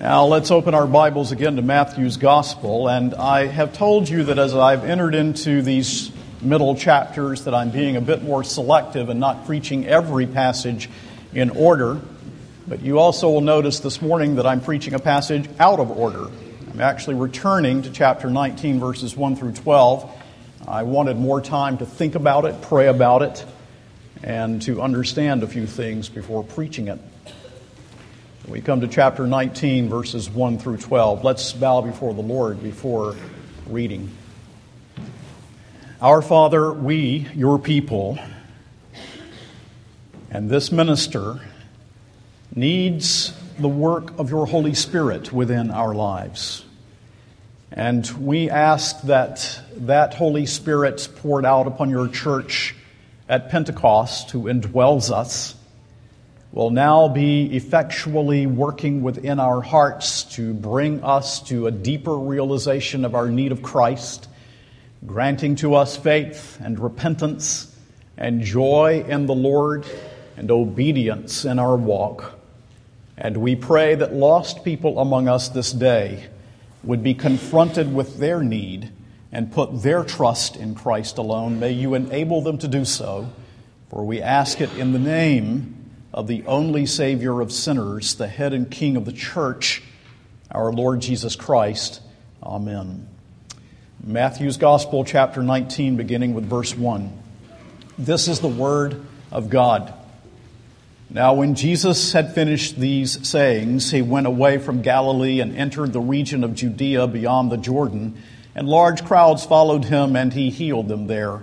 Now, let's open our Bibles again to Matthew's Gospel. And I have told you that as I've entered into these middle chapters, that I'm being a bit more selective and not preaching every passage in order. But you also will notice this morning that I'm preaching a passage out of order. I'm actually returning to chapter 19, verses 1 through 12. I wanted more time to think about it, pray about it, and to understand a few things before preaching it. We come to chapter 19, verses 1 through 12. Let's bow before the Lord before reading. Our Father, we, your people, and this minister needs the work of your Holy Spirit within our lives. And we ask that that Holy Spirit poured out upon your church at Pentecost, who indwells us, will now be effectually working within our hearts to bring us to a deeper realization of our need of Christ, granting to us faith and repentance and joy in the Lord and obedience in our walk. And we pray that lost people among us this day would be confronted with their need and put their trust in Christ alone. May you enable them to do so, for we ask it in the name of the only Savior of sinners, the head and King of the church, our Lord Jesus Christ. Amen. Matthew's Gospel, chapter 19, beginning with verse 1. This is the Word of God. Now, when Jesus had finished these sayings, he went away from Galilee and entered the region of Judea beyond the Jordan, and large crowds followed him, and he healed them there.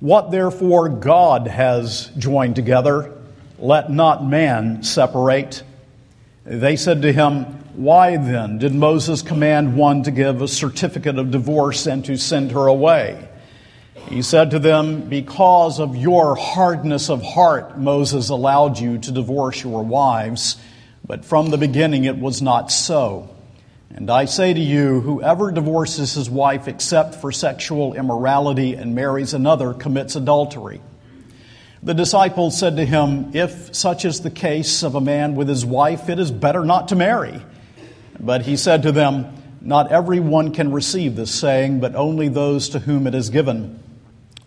What therefore God has joined together, let not man separate. They said to him, Why then did Moses command one to give a certificate of divorce and to send her away? He said to them, Because of your hardness of heart, Moses allowed you to divorce your wives, but from the beginning it was not so. And I say to you, whoever divorces his wife except for sexual immorality and marries another commits adultery. The disciples said to him, If such is the case of a man with his wife, it is better not to marry. But he said to them, Not everyone can receive this saying, but only those to whom it is given.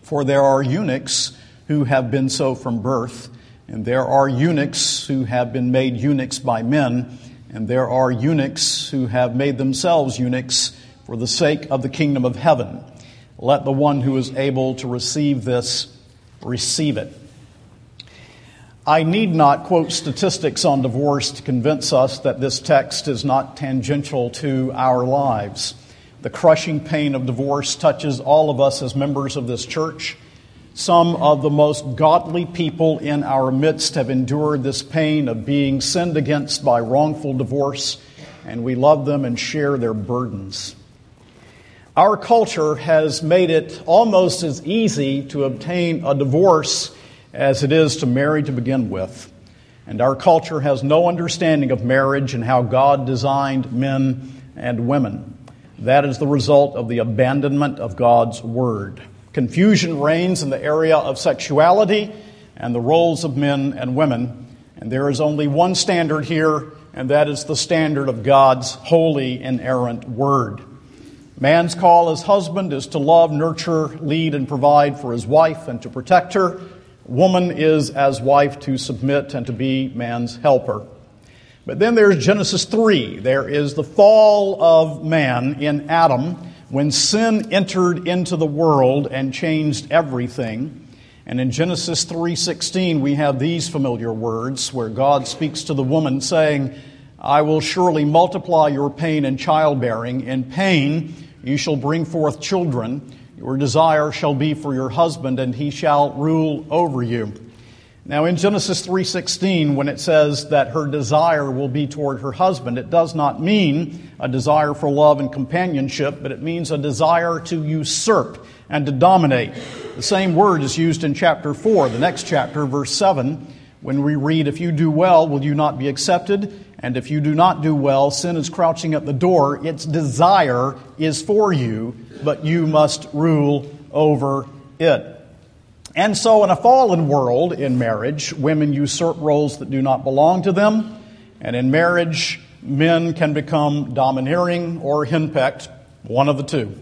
For there are eunuchs who have been so from birth, and there are eunuchs who have been made eunuchs by men and there are eunuchs who have made themselves eunuchs for the sake of the kingdom of heaven. Let the one who is able to receive this receive it. I need not quote statistics on divorce to convince us that this text is not tangential to our lives. The crushing pain of divorce touches all of us as members of this church. Some of the most godly people in our midst have endured this pain of being sinned against by wrongful divorce, and we love them and share their burdens. Our culture has made it almost as easy to obtain a divorce as it is to marry to begin with. And our culture has no understanding of marriage and how God designed men and women. That is the result of the abandonment of God's Word. Confusion reigns in the area of sexuality and the roles of men and women. And there is only one standard here, and that is the standard of God's holy, inerrant word. Man's call as husband is to love, nurture, lead, and provide for his wife and to protect her. Woman is as wife to submit and to be man's helper. But then there's Genesis 3. There is the fall of man in Adam when sin entered into the world and changed everything. And in Genesis 3:16 we have these familiar words where God speaks to the woman saying, "I will surely multiply your pain in childbearing. In pain you shall bring forth children. Your desire shall be for your husband and he shall rule over you." Now in Genesis 3:16 when it says that her desire will be toward her husband, it does not mean a desire for love and companionship, but it means a desire to usurp and to dominate. The same word is used in chapter 4, the next chapter, verse 7, when we read, If you do well, will you not be accepted? And if you do not do well, sin is crouching at the door. Its desire is for you, but you must rule over it. And so, in a fallen world, in marriage, women usurp roles that do not belong to them. And in marriage, men can become domineering or henpecked, one of the two.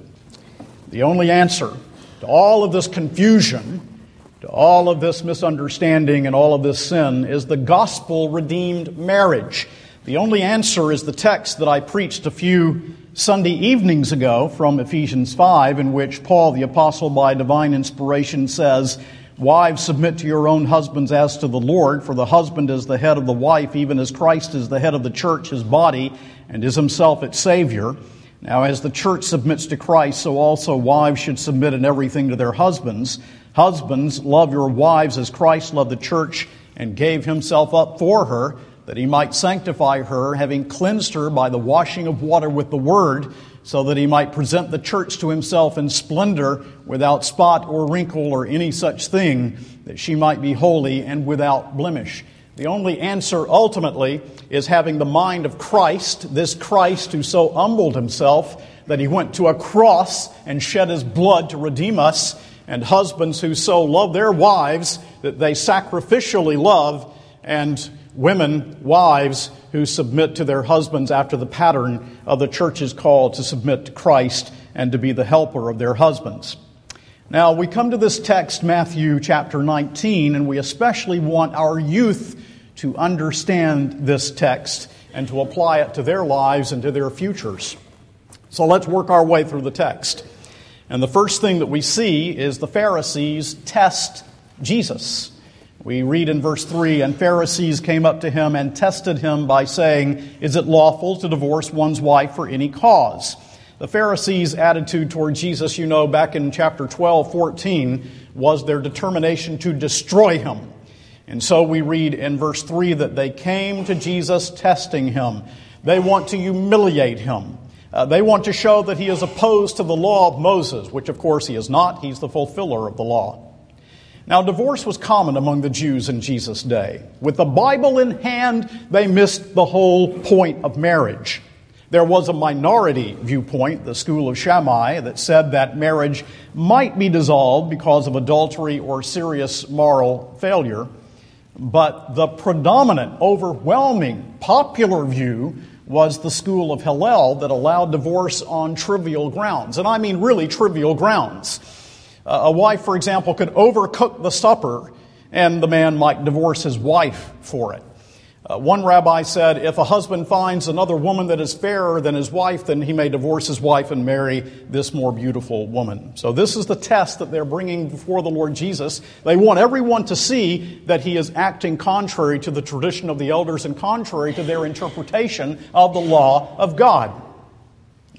The only answer to all of this confusion, to all of this misunderstanding, and all of this sin is the gospel redeemed marriage. The only answer is the text that I preached a few Sunday evenings ago from Ephesians 5, in which Paul, the apostle by divine inspiration, says, Wives, submit to your own husbands as to the Lord, for the husband is the head of the wife, even as Christ is the head of the church, his body, and is himself its Savior. Now, as the church submits to Christ, so also wives should submit in everything to their husbands. Husbands, love your wives as Christ loved the church and gave himself up for her that he might sanctify her, having cleansed her by the washing of water with the word, so that he might present the church to himself in splendor, without spot or wrinkle or any such thing, that she might be holy and without blemish. The only answer ultimately is having the mind of Christ, this Christ who so humbled himself that he went to a cross and shed his blood to redeem us, and husbands who so love their wives that they sacrificially love and women, wives who submit to their husbands after the pattern of the church's call to submit to Christ and to be the helper of their husbands. Now, we come to this text, Matthew chapter 19, and we especially want our youth to understand this text and to apply it to their lives and to their futures. So let's work our way through the text. And the first thing that we see is the Pharisees test Jesus. We read in verse 3 And Pharisees came up to him and tested him by saying, Is it lawful to divorce one's wife for any cause? The Pharisees' attitude toward Jesus, you know, back in chapter 12, 14, was their determination to destroy him. And so we read in verse 3 that they came to Jesus testing him. They want to humiliate him. Uh, they want to show that he is opposed to the law of Moses, which of course he is not. He's the fulfiller of the law. Now, divorce was common among the Jews in Jesus' day. With the Bible in hand, they missed the whole point of marriage. There was a minority viewpoint, the school of Shammai, that said that marriage might be dissolved because of adultery or serious moral failure. But the predominant, overwhelming, popular view was the school of Hillel that allowed divorce on trivial grounds. And I mean really trivial grounds. A wife, for example, could overcook the supper and the man might divorce his wife for it. Uh, one rabbi said if a husband finds another woman that is fairer than his wife, then he may divorce his wife and marry this more beautiful woman. So, this is the test that they're bringing before the Lord Jesus. They want everyone to see that he is acting contrary to the tradition of the elders and contrary to their interpretation of the law of God.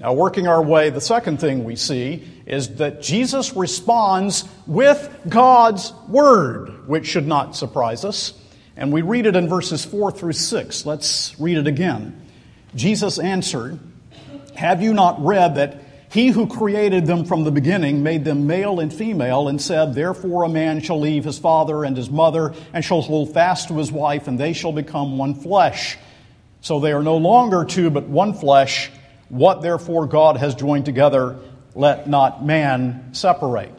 Now, working our way, the second thing we see is that Jesus responds with God's Word, which should not surprise us. And we read it in verses 4 through 6. Let's read it again. Jesus answered, Have you not read that he who created them from the beginning made them male and female, and said, Therefore a man shall leave his father and his mother, and shall hold fast to his wife, and they shall become one flesh. So they are no longer two, but one flesh. What therefore God has joined together, let not man separate.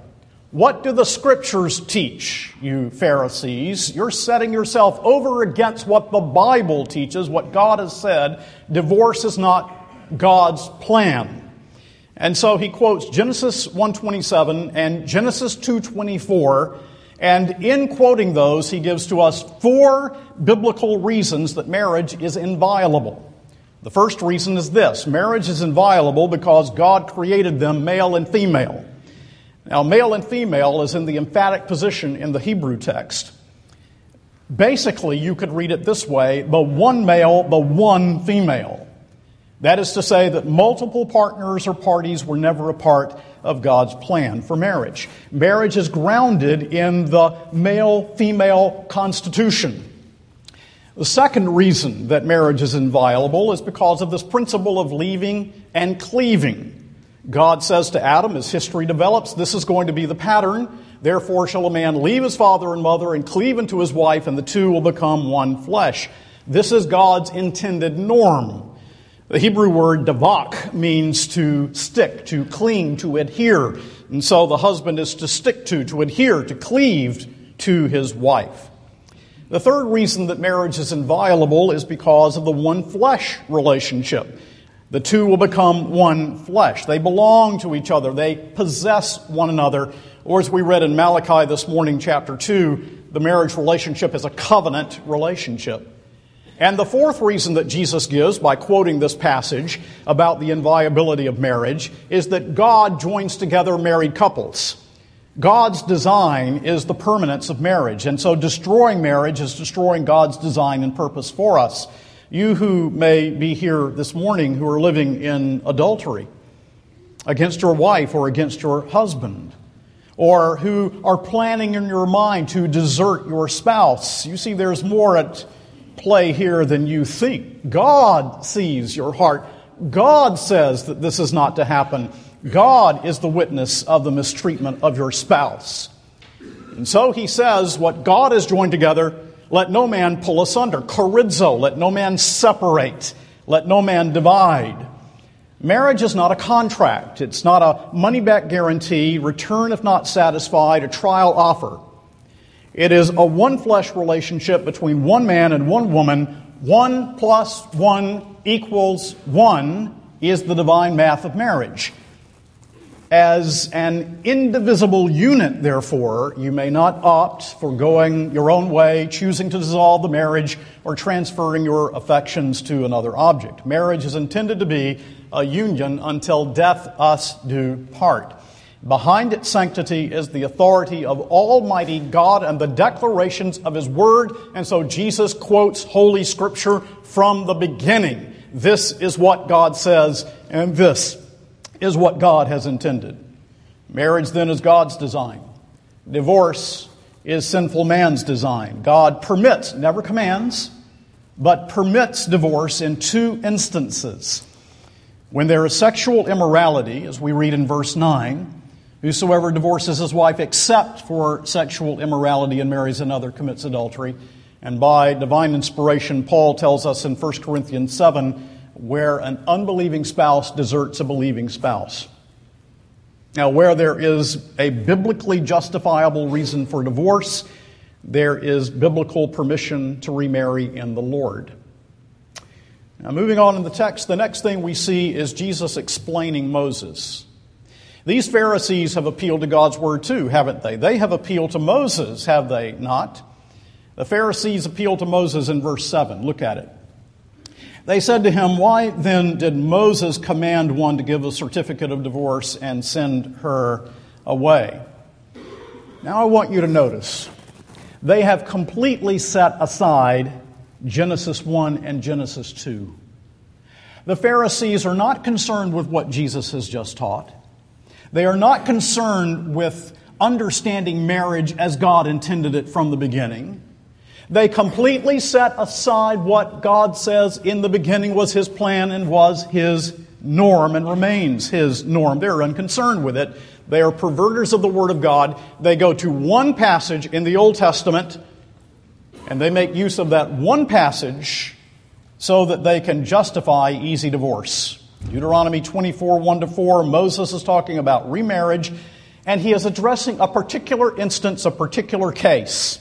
What do the scriptures teach, you Pharisees? You're setting yourself over against what the Bible teaches, what God has said. Divorce is not God's plan. And so he quotes Genesis 127 and Genesis 224 and in quoting those, he gives to us four biblical reasons that marriage is inviolable. The first reason is this marriage is inviolable because God created them male and female. Now, male and female is in the emphatic position in the Hebrew text. Basically, you could read it this way the one male, the one female. That is to say, that multiple partners or parties were never a part of God's plan for marriage. Marriage is grounded in the male female constitution. The second reason that marriage is inviolable is because of this principle of leaving and cleaving. God says to Adam, as history develops, this is going to be the pattern. Therefore, shall a man leave his father and mother and cleave unto his wife, and the two will become one flesh. This is God's intended norm. The Hebrew word davak means to stick, to cling, to adhere. And so the husband is to stick to, to adhere, to cleave to his wife. The third reason that marriage is inviolable is because of the one flesh relationship. The two will become one flesh. They belong to each other. They possess one another. Or as we read in Malachi this morning, chapter 2, the marriage relationship is a covenant relationship. And the fourth reason that Jesus gives by quoting this passage about the inviolability of marriage is that God joins together married couples. God's design is the permanence of marriage. And so destroying marriage is destroying God's design and purpose for us. You who may be here this morning who are living in adultery against your wife or against your husband, or who are planning in your mind to desert your spouse, you see, there's more at play here than you think. God sees your heart. God says that this is not to happen. God is the witness of the mistreatment of your spouse. And so he says, What God has joined together, let no man pull asunder. Chorizo, let no man separate. Let no man divide. Marriage is not a contract. It's not a money back guarantee, return if not satisfied, a trial offer. It is a one flesh relationship between one man and one woman. One plus one equals one is the divine math of marriage. As an indivisible unit, therefore, you may not opt for going your own way, choosing to dissolve the marriage, or transferring your affections to another object. Marriage is intended to be a union until death us do part. Behind its sanctity is the authority of Almighty God and the declarations of His Word, and so Jesus quotes Holy Scripture from the beginning. This is what God says, and this is what God has intended. Marriage, then, is God's design. Divorce is sinful man's design. God permits, never commands, but permits divorce in two instances. When there is sexual immorality, as we read in verse 9, whosoever divorces his wife except for sexual immorality and marries another commits adultery. And by divine inspiration, Paul tells us in 1 Corinthians 7 where an unbelieving spouse deserts a believing spouse. Now, where there is a biblically justifiable reason for divorce, there is biblical permission to remarry in the Lord. Now, moving on in the text, the next thing we see is Jesus explaining Moses. These Pharisees have appealed to God's word too, haven't they? They have appealed to Moses, have they not? The Pharisees appeal to Moses in verse 7. Look at it. They said to him, Why then did Moses command one to give a certificate of divorce and send her away? Now I want you to notice they have completely set aside Genesis 1 and Genesis 2. The Pharisees are not concerned with what Jesus has just taught. They are not concerned with understanding marriage as God intended it from the beginning. They completely set aside what God says in the beginning was His plan and was His norm and remains His norm. They're unconcerned with it. They are perverters of the Word of God. They go to one passage in the Old Testament and they make use of that one passage so that they can justify easy divorce. Deuteronomy 24, 1 to 4, Moses is talking about remarriage, and he is addressing a particular instance, a particular case.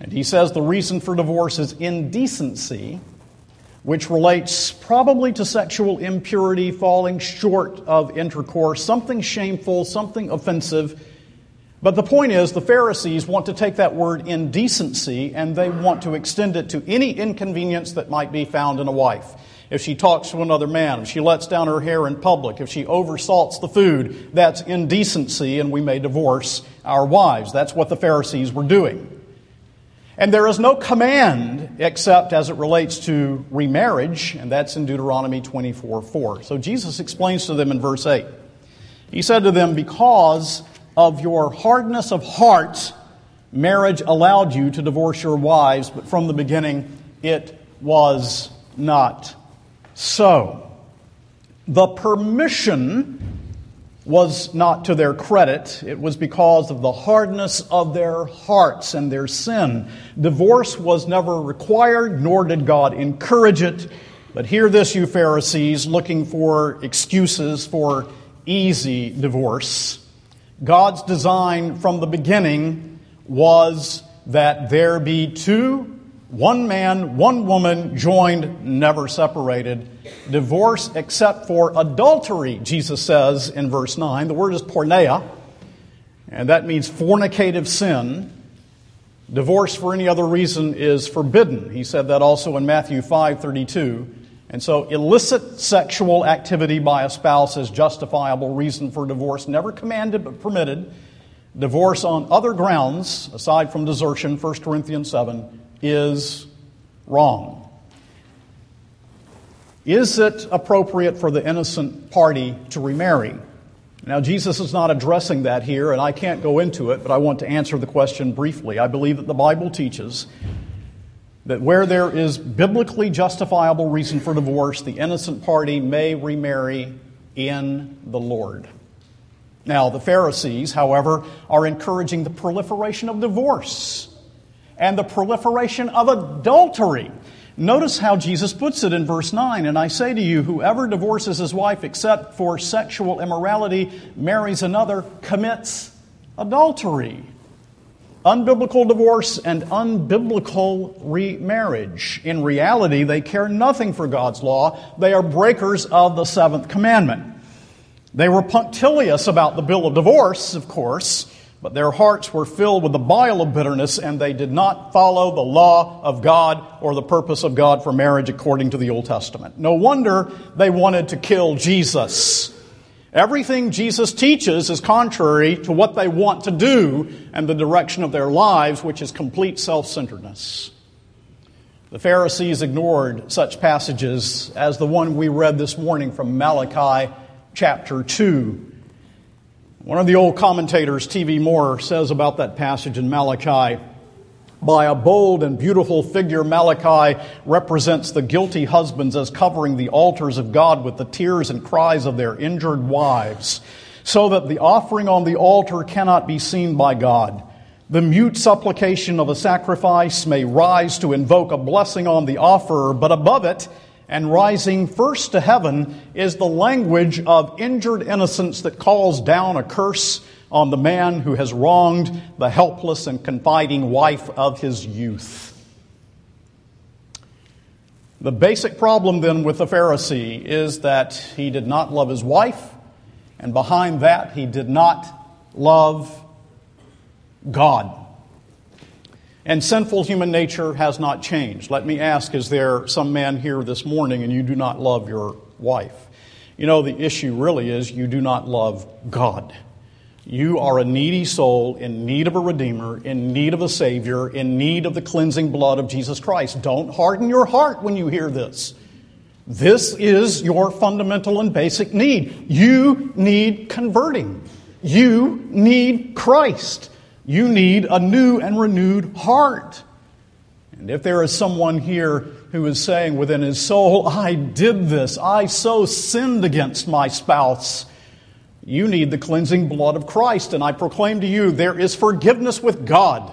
And he says the reason for divorce is indecency, which relates probably to sexual impurity, falling short of intercourse, something shameful, something offensive. But the point is, the Pharisees want to take that word indecency and they want to extend it to any inconvenience that might be found in a wife. If she talks to another man, if she lets down her hair in public, if she oversalts the food, that's indecency and we may divorce our wives. That's what the Pharisees were doing. And there is no command except as it relates to remarriage, and that's in Deuteronomy 24 4. So Jesus explains to them in verse 8 He said to them, Because of your hardness of heart, marriage allowed you to divorce your wives, but from the beginning it was not so. The permission was not to their credit. It was because of the hardness of their hearts and their sin. Divorce was never required, nor did God encourage it. But hear this, you Pharisees, looking for excuses for easy divorce. God's design from the beginning was that there be two one man, one woman, joined, never separated. Divorce except for adultery, Jesus says in verse 9. The word is porneia, and that means fornicative sin. Divorce for any other reason is forbidden. He said that also in Matthew 5:32. And so illicit sexual activity by a spouse is justifiable reason for divorce, never commanded but permitted. Divorce on other grounds aside from desertion, 1 Corinthians 7 is wrong. Is it appropriate for the innocent party to remarry? Now, Jesus is not addressing that here, and I can't go into it, but I want to answer the question briefly. I believe that the Bible teaches that where there is biblically justifiable reason for divorce, the innocent party may remarry in the Lord. Now, the Pharisees, however, are encouraging the proliferation of divorce and the proliferation of adultery. Notice how Jesus puts it in verse 9. And I say to you, whoever divorces his wife except for sexual immorality marries another commits adultery. Unbiblical divorce and unbiblical remarriage. In reality, they care nothing for God's law. They are breakers of the seventh commandment. They were punctilious about the bill of divorce, of course, but their hearts were filled with the bile of bitterness, and they did not follow the law of God or the purpose of God for marriage according to the Old Testament. No wonder they wanted to kill Jesus. Everything Jesus teaches is contrary to what they want to do and the direction of their lives, which is complete self centeredness. The Pharisees ignored such passages as the one we read this morning from Malachi chapter 2 one of the old commentators, T.V. Moore, says about that passage in Malachi by a bold and beautiful figure, Malachi represents the guilty husbands as covering the altars of God with the tears and cries of their injured wives, so that the offering on the altar cannot be seen by God. The mute supplication of a sacrifice may rise to invoke a blessing on the offerer, but above it, and rising first to heaven is the language of injured innocence that calls down a curse on the man who has wronged the helpless and confiding wife of his youth. The basic problem then with the Pharisee is that he did not love his wife, and behind that, he did not love God. And sinful human nature has not changed. Let me ask is there some man here this morning and you do not love your wife? You know, the issue really is you do not love God. You are a needy soul in need of a Redeemer, in need of a Savior, in need of the cleansing blood of Jesus Christ. Don't harden your heart when you hear this. This is your fundamental and basic need. You need converting. You need Christ. You need a new and renewed heart. And if there is someone here who is saying within his soul, I did this, I so sinned against my spouse, you need the cleansing blood of Christ. And I proclaim to you, there is forgiveness with God.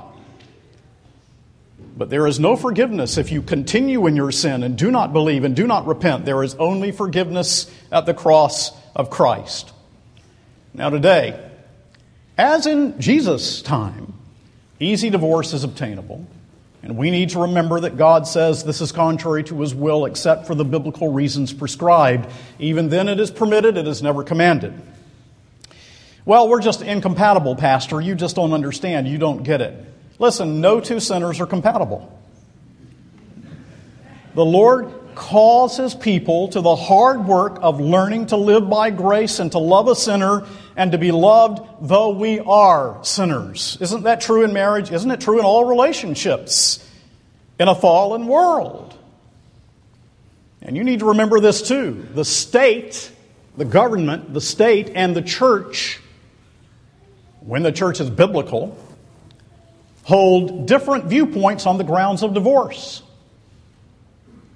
But there is no forgiveness if you continue in your sin and do not believe and do not repent. There is only forgiveness at the cross of Christ. Now, today, as in Jesus' time, easy divorce is obtainable. And we need to remember that God says this is contrary to his will except for the biblical reasons prescribed. Even then, it is permitted, it is never commanded. Well, we're just incompatible, Pastor. You just don't understand. You don't get it. Listen, no two sinners are compatible. The Lord calls his people to the hard work of learning to live by grace and to love a sinner and to be loved though we are sinners. Isn't that true in marriage? Isn't it true in all relationships in a fallen world? And you need to remember this too. The state the government, the state, and the church, when the church is biblical, hold different viewpoints on the grounds of divorce.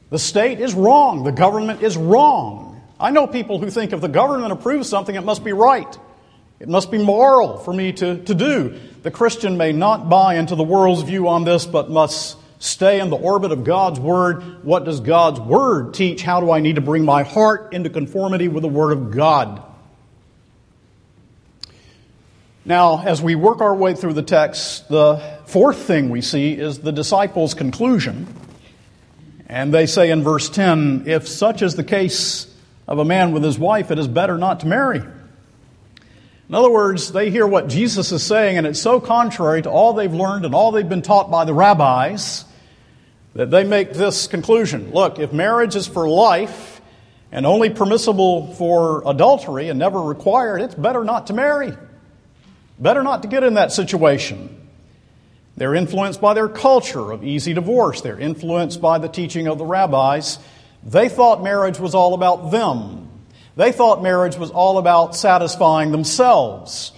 The state is wrong, the government is wrong. I know people who think if the government approves something, it must be right. It must be moral for me to, to do. The Christian may not buy into the world's view on this, but must stay in the orbit of God's Word. What does God's Word teach? How do I need to bring my heart into conformity with the Word of God? Now, as we work our way through the text, the fourth thing we see is the disciples' conclusion. And they say in verse 10 if such is the case of a man with his wife, it is better not to marry. In other words, they hear what Jesus is saying, and it's so contrary to all they've learned and all they've been taught by the rabbis that they make this conclusion Look, if marriage is for life and only permissible for adultery and never required, it's better not to marry. Better not to get in that situation. They're influenced by their culture of easy divorce. They're influenced by the teaching of the rabbis. They thought marriage was all about them. They thought marriage was all about satisfying themselves,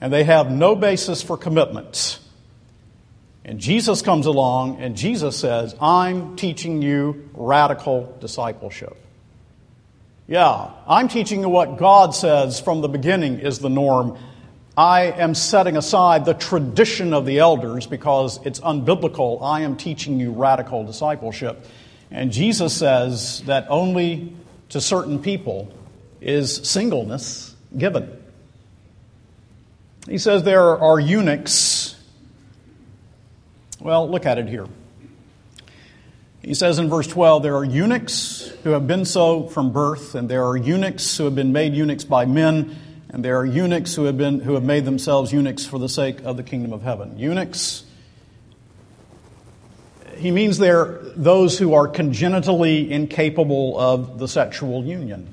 and they have no basis for commitment. And Jesus comes along and Jesus says, I'm teaching you radical discipleship. Yeah, I'm teaching you what God says from the beginning is the norm. I am setting aside the tradition of the elders because it's unbiblical. I am teaching you radical discipleship. And Jesus says that only to certain people is singleness given. He says there are eunuchs. Well, look at it here. He says in verse 12, there are eunuchs who have been so from birth, and there are eunuchs who have been made eunuchs by men, and there are eunuchs who have, been, who have made themselves eunuchs for the sake of the kingdom of heaven. Eunuchs, he means they're those who are congenitally incapable of the sexual union.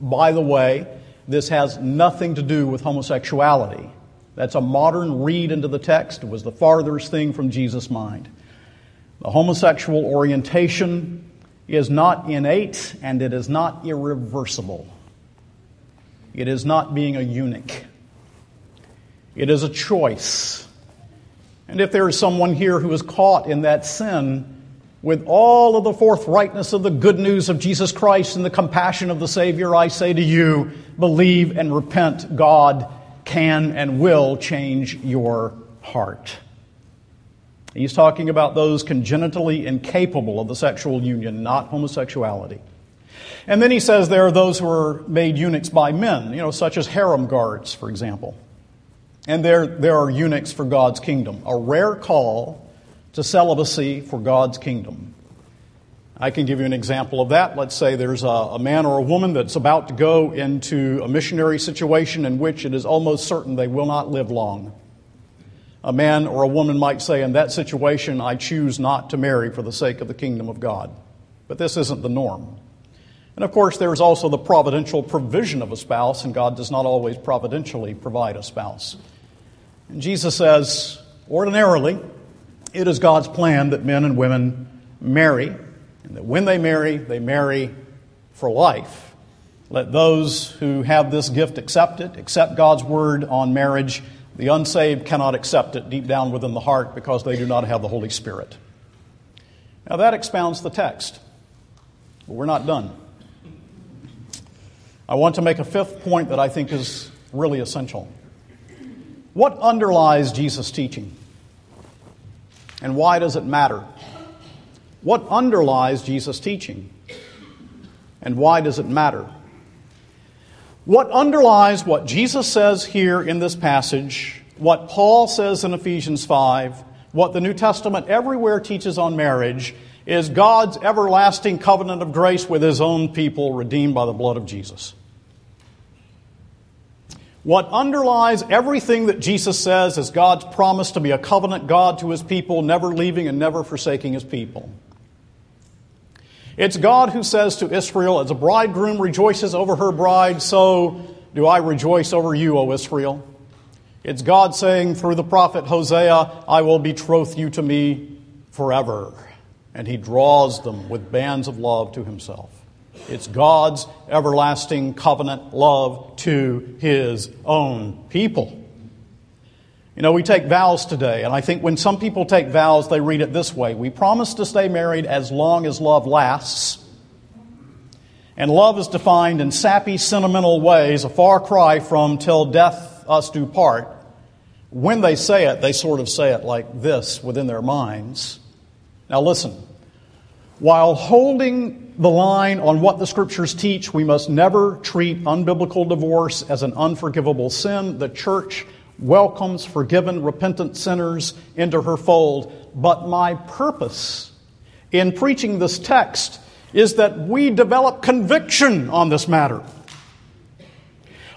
By the way, this has nothing to do with homosexuality. That's a modern read into the text. It was the farthest thing from Jesus' mind. The homosexual orientation is not innate and it is not irreversible. It is not being a eunuch. It is a choice. And if there is someone here who is caught in that sin, with all of the forthrightness of the good news of Jesus Christ and the compassion of the Savior, I say to you, believe and repent. God can and will change your heart. He's talking about those congenitally incapable of the sexual union, not homosexuality. And then he says there are those who are made eunuchs by men, you know, such as harem guards, for example. And there, there are eunuchs for God's kingdom. A rare call to celibacy for God's kingdom. I can give you an example of that. Let's say there's a, a, man or a woman that's about to go into a missionary situation in which it is almost certain they will not live long. A man or a woman might say, In that situation, I choose not to marry for the sake of the kingdom of God. But this isn't the norm. And of course, there is also the providential provision of a spouse, and God does not always providentially provide a spouse. And Jesus says, ordinarily, it is God's plan that men and women marry, and that when they marry, they marry for life. Let those who have this gift accept it, accept God's word on marriage. The unsaved cannot accept it deep down within the heart because they do not have the Holy Spirit. Now that expounds the text, but we're not done. I want to make a fifth point that I think is really essential. What underlies Jesus' teaching? And why does it matter? What underlies Jesus' teaching? And why does it matter? What underlies what Jesus says here in this passage, what Paul says in Ephesians 5, what the New Testament everywhere teaches on marriage, is God's everlasting covenant of grace with his own people redeemed by the blood of Jesus. What underlies everything that Jesus says is God's promise to be a covenant God to his people, never leaving and never forsaking his people. It's God who says to Israel, as a bridegroom rejoices over her bride, so do I rejoice over you, O Israel. It's God saying through the prophet Hosea, I will betroth you to me forever. And he draws them with bands of love to himself. It's God's everlasting covenant love to His own people. You know, we take vows today, and I think when some people take vows, they read it this way We promise to stay married as long as love lasts. And love is defined in sappy, sentimental ways, a far cry from till death us do part. When they say it, they sort of say it like this within their minds. Now, listen. While holding the line on what the scriptures teach, we must never treat unbiblical divorce as an unforgivable sin. The church welcomes forgiven, repentant sinners into her fold. But my purpose in preaching this text is that we develop conviction on this matter.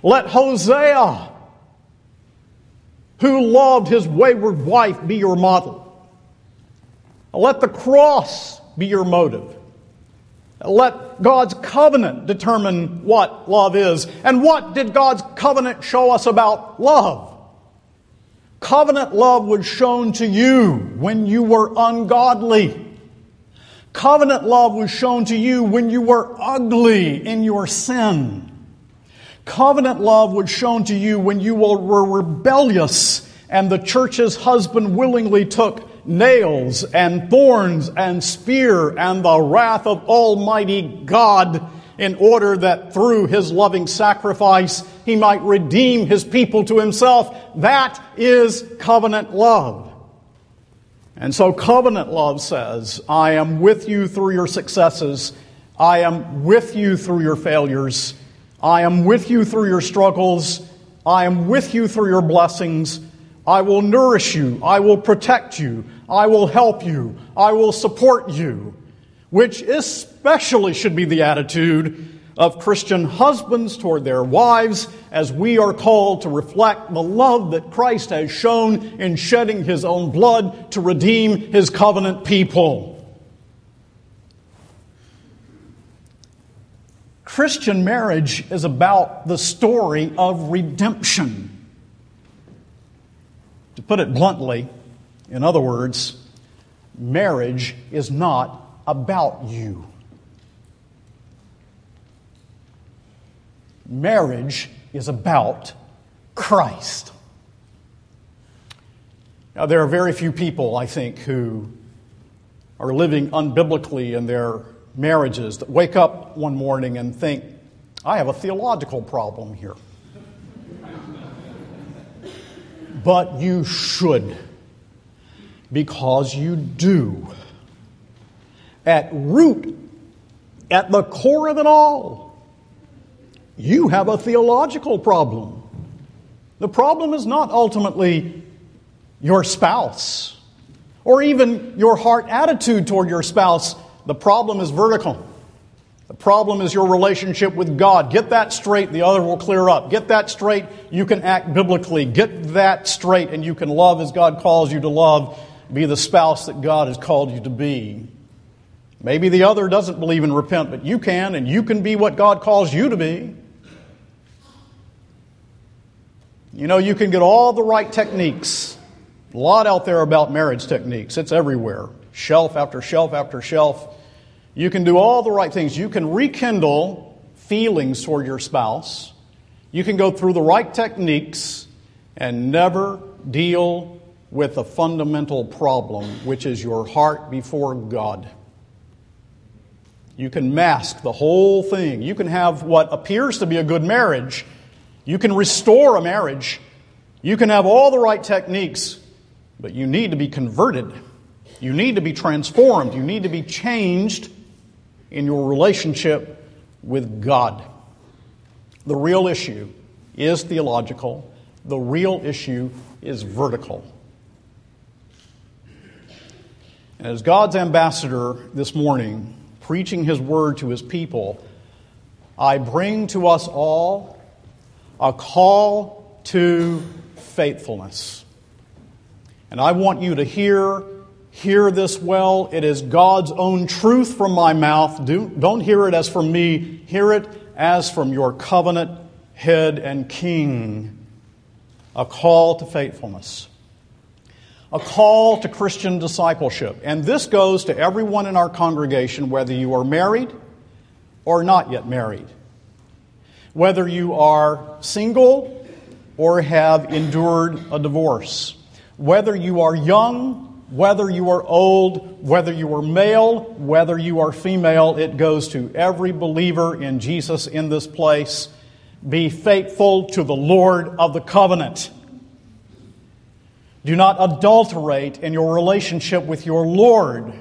Let Hosea, who loved his wayward wife, be your model. Let the cross be your motive. Let God's covenant determine what love is. And what did God's covenant show us about love? Covenant love was shown to you when you were ungodly. Covenant love was shown to you when you were ugly in your sin. Covenant love was shown to you when you were rebellious and the church's husband willingly took nails and thorns and spear and the wrath of Almighty God in order that through his loving sacrifice he might redeem his people to himself. That is covenant love. And so covenant love says, I am with you through your successes. I am with you through your failures. I am with you through your struggles. I am with you through your blessings. I will nourish you. I will protect you. I will help you. I will support you which especially should be the attitude of Christian husbands toward their wives, as we are called to reflect the love that Christ has shown in shedding his own blood to redeem his covenant people. Christian marriage is about the story of redemption. To put it bluntly, in other words, marriage is not about you. Marriage is about Christ. Now, there are very few people, I think, who are living unbiblically in their marriages that wake up one morning and think, I have a theological problem here. But you should, because you do at root, at the core of it all, you have a theological problem. The problem is not ultimately your spouse or even your heart attitude toward your spouse. The problem is vertical. The problem is your relationship with God. Get that straight, the other will clear up. Get that straight, you can act biblically. Get that straight, and you can love as God calls you to love. Be the spouse that God has called you to be. Maybe the other doesn't believe in repent, but you can, and you can be what God calls you to be. You know, you can get all the right techniques. A lot out there about marriage techniques. It's everywhere. Shelf after shelf after shelf. You can do all the right things. You can rekindle feelings toward your spouse. You can go through the right techniques and never deal with a fundamental problem, which is your heart before God. You can mask the whole thing. You can have what appears to be a good marriage. You can restore a marriage. You can have all the right techniques, but you need to be converted. You need to be transformed. You need to be changed in your relationship with God. The real issue is theological, the real issue is vertical. And as God's ambassador this morning, preaching his word to his people, I bring to us all a call to faithfulness. And I want you to hear hear this well. It is God's own truth from my mouth. Do, don't hear it as from me. Hear it as from your covenant head and king. A call to faithfulness a call to Christian discipleship. And this goes to everyone in our congregation, whether you are married or not yet married, whether you are single or have endured a divorce, whether you are young, whether you are old, whether you are male, whether you are female, it goes to every believer in Jesus in this place. Be faithful to the Lord of the covenant. Do not adulterate in your relationship with your Lord.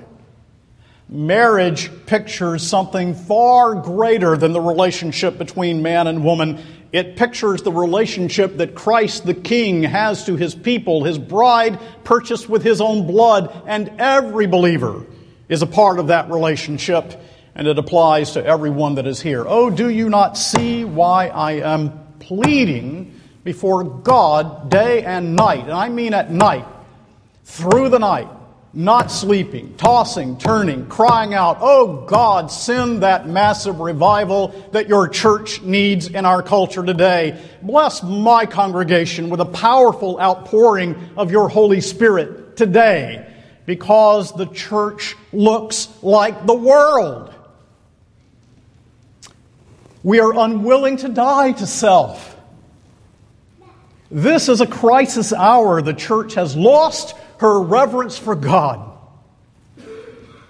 Marriage pictures something far greater than the relationship between man and woman. It pictures the relationship that Christ the King has to his people, his bride purchased with his own blood, and every believer is a part of that relationship, and it applies to everyone that is here. Oh, do you not see why I am pleading before God day and night, and I mean at night, through the night, not sleeping, tossing, turning, crying out, Oh God, send that massive revival that your church needs in our culture today. Bless my congregation with a powerful outpouring of your Holy Spirit today because the church looks like the world. We are unwilling to die to self. This is a crisis hour. The church has lost her reverence for God.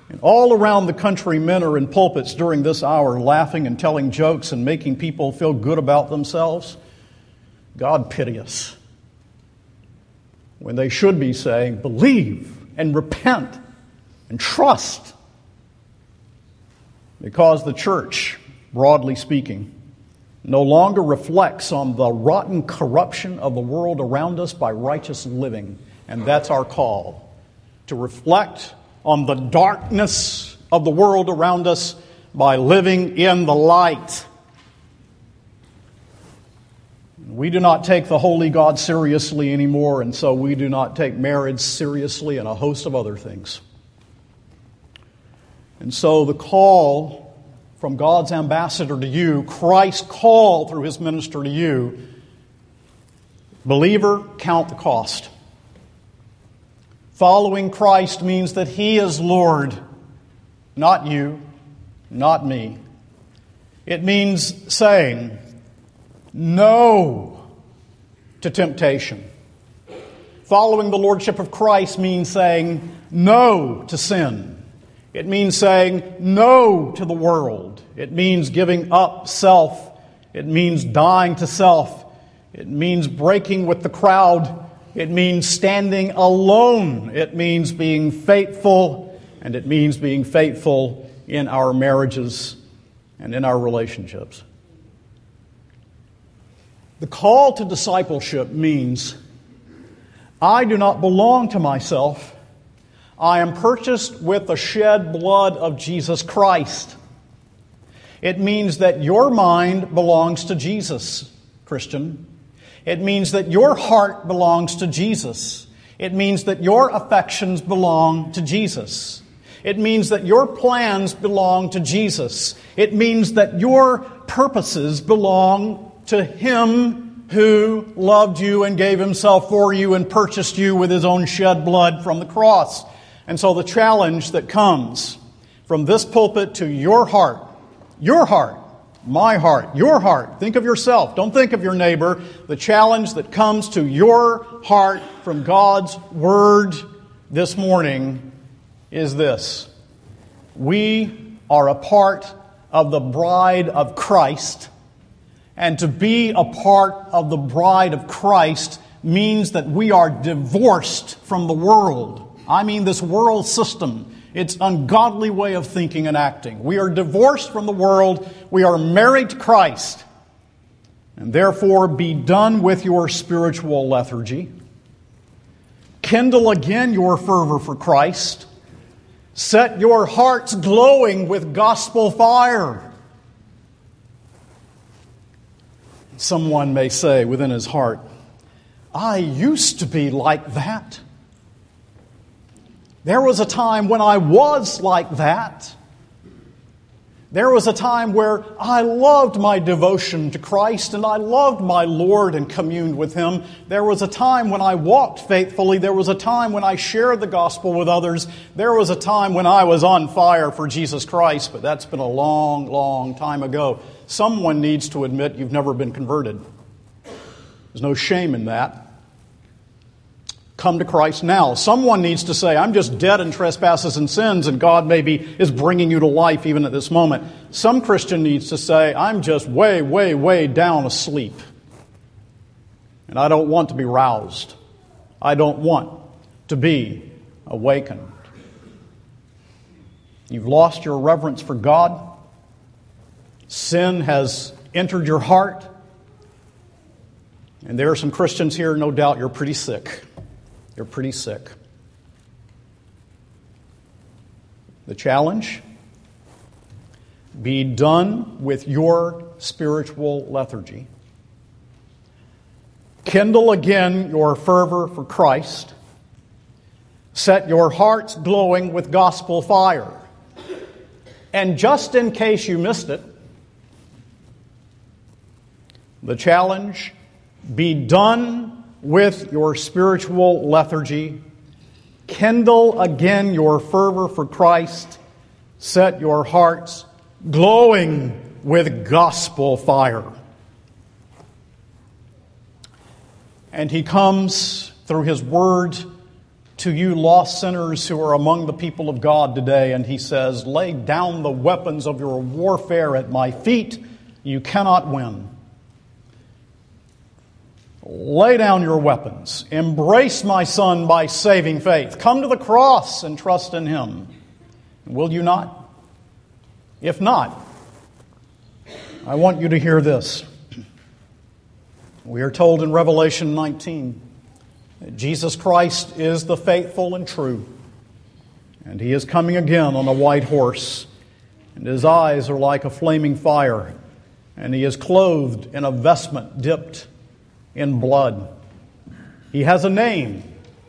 And all around the country, men are in pulpits during this hour laughing and telling jokes and making people feel good about themselves. God pity us. When they should be saying, believe and repent and trust. Because the church, broadly speaking, no longer reflects on the rotten corruption of the world around us by righteous living. And that's our call to reflect on the darkness of the world around us by living in the light. We do not take the holy God seriously anymore, and so we do not take marriage seriously and a host of other things. And so the call from God's ambassador to you, Christ's call through his minister to you, believer, count the cost. Following Christ means that he is Lord, not you, not me. It means saying no to temptation. Following the Lordship of Christ means saying no to sin. It means saying no to the world. It means giving up self. It means dying to self. It means breaking with the crowd. It means standing alone. It means being faithful. And it means being faithful in our marriages and in our relationships. The call to discipleship means I do not belong to myself. I am purchased with the shed blood of Jesus Christ. It means that your mind belongs to Jesus, Christian. It means that your heart belongs to Jesus. It means that your affections belong to Jesus. It means that your plans belong to Jesus. It means that your purposes belong to Him who loved you and gave Himself for you and purchased you with His own shed blood from the cross. And so the challenge that comes from this pulpit to your heart, your heart, my heart, your heart, think of yourself, don't think of your neighbor. The challenge that comes to your heart from God's Word this morning is this We are a part of the bride of Christ, and to be a part of the bride of Christ means that we are divorced from the world. I mean this world system, its ungodly way of thinking and acting. We are divorced from the world. We are married to Christ. And therefore, be done with your spiritual lethargy. Kindle again your fervor for Christ. Set your hearts glowing with gospel fire. Someone may say within his heart, I used to be like that. There was a time when I was like that. There was a time where I loved my devotion to Christ and I loved my Lord and communed with Him. There was a time when I walked faithfully. There was a time when I shared the gospel with others. There was a time when I was on fire for Jesus Christ, but that's been a long, long time ago. Someone needs to admit you've never been converted. There's no shame in that come to Christ now. Someone needs to say, I'm just dead in trespasses and sins, and God maybe is bringing you to life even at this moment. Some Christian needs to say, I'm just way, way, way down asleep. And I don't want to be roused. I don't want to be awakened. You've lost your reverence for God. Sin has entered your heart. And there are some Christians here, no doubt you're pretty sick. You're pretty sick. The challenge be done with your spiritual lethargy. Kindle again your fervor for Christ. Set your hearts glowing with gospel fire. And just in case you missed it, the challenge be done with your spiritual lethargy. Kindle again your fervor for Christ. Set your hearts glowing with gospel fire. And he comes through his word to you, lost sinners who are among the people of God today, and he says, Lay down the weapons of your warfare at my feet. You cannot win. Lay down your weapons. Embrace my son by saving faith. Come to the cross and trust in him. Will you not? If not, I want you to hear this. We are told in Revelation 19 that Jesus Christ is the faithful and true, and he is coming again on a white horse, and his eyes are like a flaming fire, and he is clothed in a vestment dipped in blood. He has a name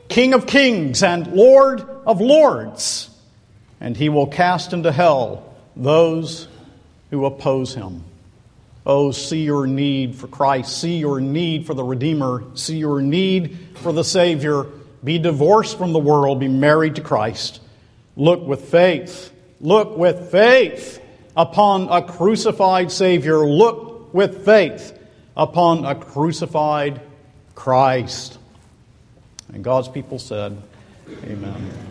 King of Kings and Lord of Lords, and he will cast into hell those who oppose him. Oh, see your need for Christ. See your need for the Redeemer. See your need for the Savior. Be divorced from the world. Be married to Christ. Look with faith. Look with faith upon a crucified Savior. Look with faith upon a crucified Christ. And God's people said, Amen.